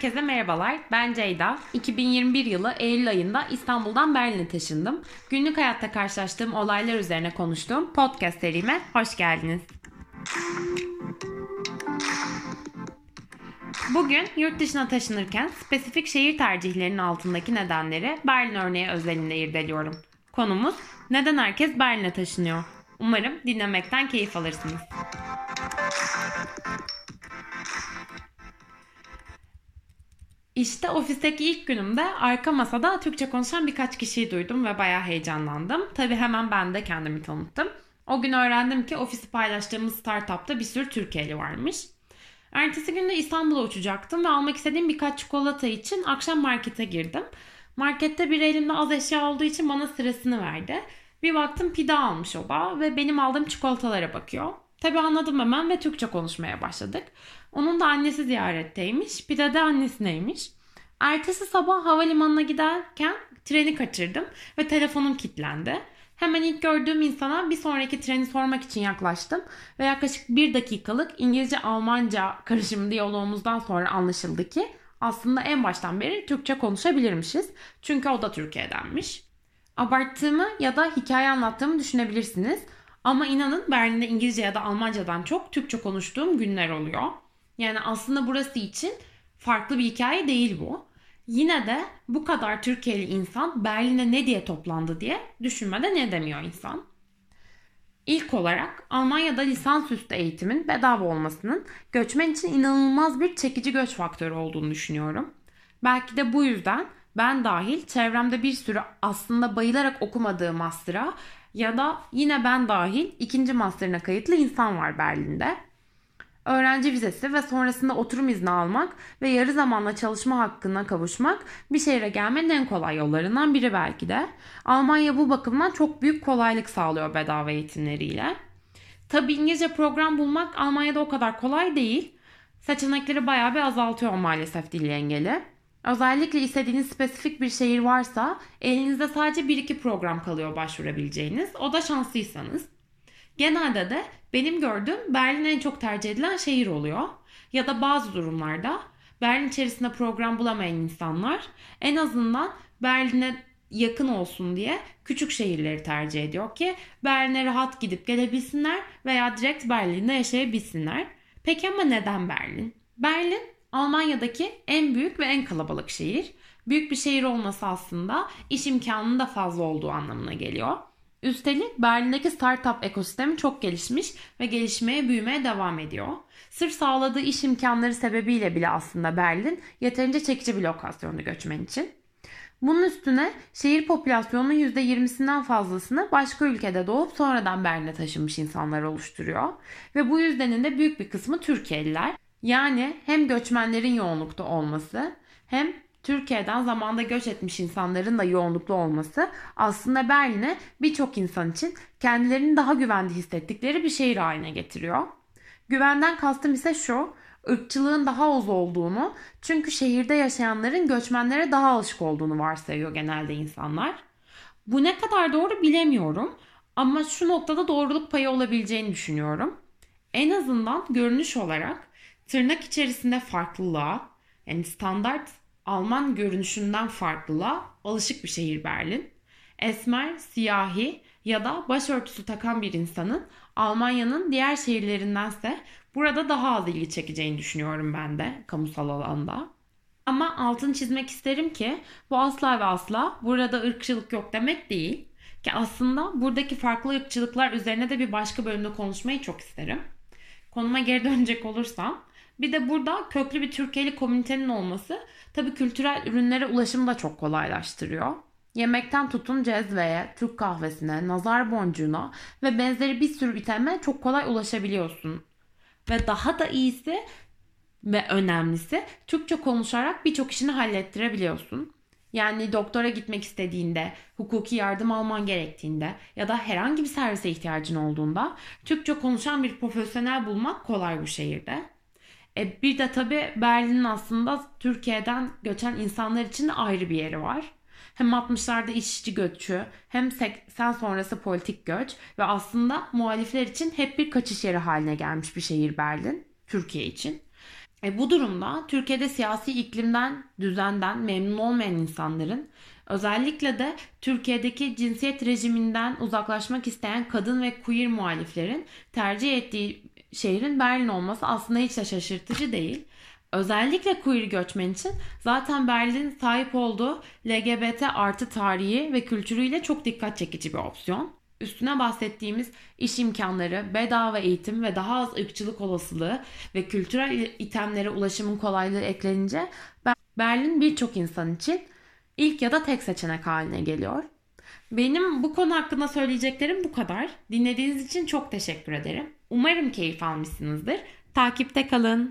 Herkese merhabalar. Ben Ceyda. 2021 yılı Eylül ayında İstanbul'dan Berlin'e taşındım. Günlük hayatta karşılaştığım olaylar üzerine konuştuğum podcast serime hoş geldiniz. Bugün yurt dışına taşınırken spesifik şehir tercihlerinin altındaki nedenleri Berlin örneği özelinde irdeliyorum. Konumuz neden herkes Berlin'e taşınıyor? Umarım dinlemekten keyif alırsınız. İşte ofisteki ilk günümde arka masada Türkçe konuşan birkaç kişiyi duydum ve bayağı heyecanlandım. Tabi hemen ben de kendimi tanıttım. O gün öğrendim ki ofisi paylaştığımız startupta bir sürü Türkiye'li varmış. Ertesi gün de İstanbul'a uçacaktım ve almak istediğim birkaç çikolata için akşam markete girdim. Markette bir elimde az eşya olduğu için bana sırasını verdi. Bir baktım pide almış o da ve benim aldığım çikolatalara bakıyor. Tabi anladım hemen ve Türkçe konuşmaya başladık. Onun da annesi ziyaretteymiş. Pide de annesineymiş. Ertesi sabah havalimanına giderken treni kaçırdım ve telefonum kilitlendi. Hemen ilk gördüğüm insana bir sonraki treni sormak için yaklaştım ve yaklaşık bir dakikalık İngilizce-Almanca karışımı diyalogumuzdan sonra anlaşıldı ki aslında en baştan beri Türkçe konuşabilirmişiz. Çünkü o da Türkiye'denmiş. Abarttığımı ya da hikaye anlattığımı düşünebilirsiniz. Ama inanın Berlin'de İngilizce ya da Almancadan çok Türkçe konuştuğum günler oluyor. Yani aslında burası için farklı bir hikaye değil bu. Yine de bu kadar Türkiye'li insan Berlin'e ne diye toplandı diye düşünmeden ne demiyor insan. İlk olarak Almanya'da lisansüstü eğitimin bedava olmasının göçmen için inanılmaz bir çekici göç faktörü olduğunu düşünüyorum. Belki de bu yüzden ben dahil çevremde bir sürü aslında bayılarak okumadığı master'a ya da yine ben dahil ikinci master'ına kayıtlı insan var Berlin'de. Öğrenci vizesi ve sonrasında oturum izni almak ve yarı zamanla çalışma hakkına kavuşmak bir şehre gelmenin en kolay yollarından biri belki de. Almanya bu bakımdan çok büyük kolaylık sağlıyor bedava eğitimleriyle. Tabi İngilizce program bulmak Almanya'da o kadar kolay değil. Seçenekleri bayağı bir azaltıyor maalesef dil engeli. Özellikle istediğiniz spesifik bir şehir varsa elinizde sadece 1-2 program kalıyor başvurabileceğiniz. O da şanslıysanız. Genelde de benim gördüğüm Berlin en çok tercih edilen şehir oluyor. Ya da bazı durumlarda Berlin içerisinde program bulamayan insanlar en azından Berlin'e yakın olsun diye küçük şehirleri tercih ediyor ki Berlin'e rahat gidip gelebilsinler veya direkt Berlin'de yaşayabilsinler. Peki ama neden Berlin? Berlin Almanya'daki en büyük ve en kalabalık şehir. Büyük bir şehir olması aslında iş imkanının da fazla olduğu anlamına geliyor. Üstelik Berlin'deki startup ekosistemi çok gelişmiş ve gelişmeye, büyümeye devam ediyor. Sırf sağladığı iş imkanları sebebiyle bile aslında Berlin yeterince çekici bir lokasyondu göçmen için. Bunun üstüne şehir popülasyonunun %20'sinden fazlasını başka ülkede doğup sonradan Berlin'e taşınmış insanlar oluşturuyor. Ve bu yüzdenin de büyük bir kısmı Türkiye'liler. Yani hem göçmenlerin yoğunlukta olması hem Türkiye'den zamanda göç etmiş insanların da yoğunluklu olması aslında Berlin'e birçok insan için kendilerini daha güvende hissettikleri bir şehir haline getiriyor. Güvenden kastım ise şu, ırkçılığın daha az olduğunu çünkü şehirde yaşayanların göçmenlere daha alışık olduğunu varsayıyor genelde insanlar. Bu ne kadar doğru bilemiyorum ama şu noktada doğruluk payı olabileceğini düşünüyorum. En azından görünüş olarak tırnak içerisinde farklılığa yani standart Alman görünüşünden farklılığa alışık bir şehir Berlin. Esmer, siyahi ya da başörtüsü takan bir insanın Almanya'nın diğer şehirlerindense burada daha az ilgi çekeceğini düşünüyorum ben de kamusal alanda. Ama altını çizmek isterim ki bu asla ve asla burada ırkçılık yok demek değil. Ki aslında buradaki farklı ırkçılıklar üzerine de bir başka bölümde konuşmayı çok isterim. Konuma geri dönecek olursam bir de burada köklü bir Türkiye'li komünitenin olması tabii kültürel ürünlere ulaşımı da çok kolaylaştırıyor. Yemekten tutun cezveye, Türk kahvesine, nazar boncuğuna ve benzeri bir sürü iteme çok kolay ulaşabiliyorsun. Ve daha da iyisi ve önemlisi Türkçe konuşarak birçok işini hallettirebiliyorsun. Yani doktora gitmek istediğinde, hukuki yardım alman gerektiğinde ya da herhangi bir servise ihtiyacın olduğunda Türkçe konuşan bir profesyonel bulmak kolay bu şehirde. E, bir de tabii Berlin'in aslında Türkiye'den göçen insanlar için de ayrı bir yeri var. Hem 60'larda işçi göçü hem 80 sonrası politik göç ve aslında muhalifler için hep bir kaçış yeri haline gelmiş bir şehir Berlin Türkiye için. E bu durumda Türkiye'de siyasi iklimden, düzenden memnun olmayan insanların özellikle de Türkiye'deki cinsiyet rejiminden uzaklaşmak isteyen kadın ve queer muhaliflerin tercih ettiği şehrin Berlin olması aslında hiç de şaşırtıcı değil. Özellikle queer göçmen için zaten Berlin sahip olduğu LGBT artı tarihi ve kültürüyle çok dikkat çekici bir opsiyon. Üstüne bahsettiğimiz iş imkanları, bedava eğitim ve daha az ırkçılık olasılığı ve kültürel itemlere ulaşımın kolaylığı eklenince Berlin birçok insan için ilk ya da tek seçenek haline geliyor. Benim bu konu hakkında söyleyeceklerim bu kadar. Dinlediğiniz için çok teşekkür ederim. Umarım keyif almışsınızdır. Takipte kalın.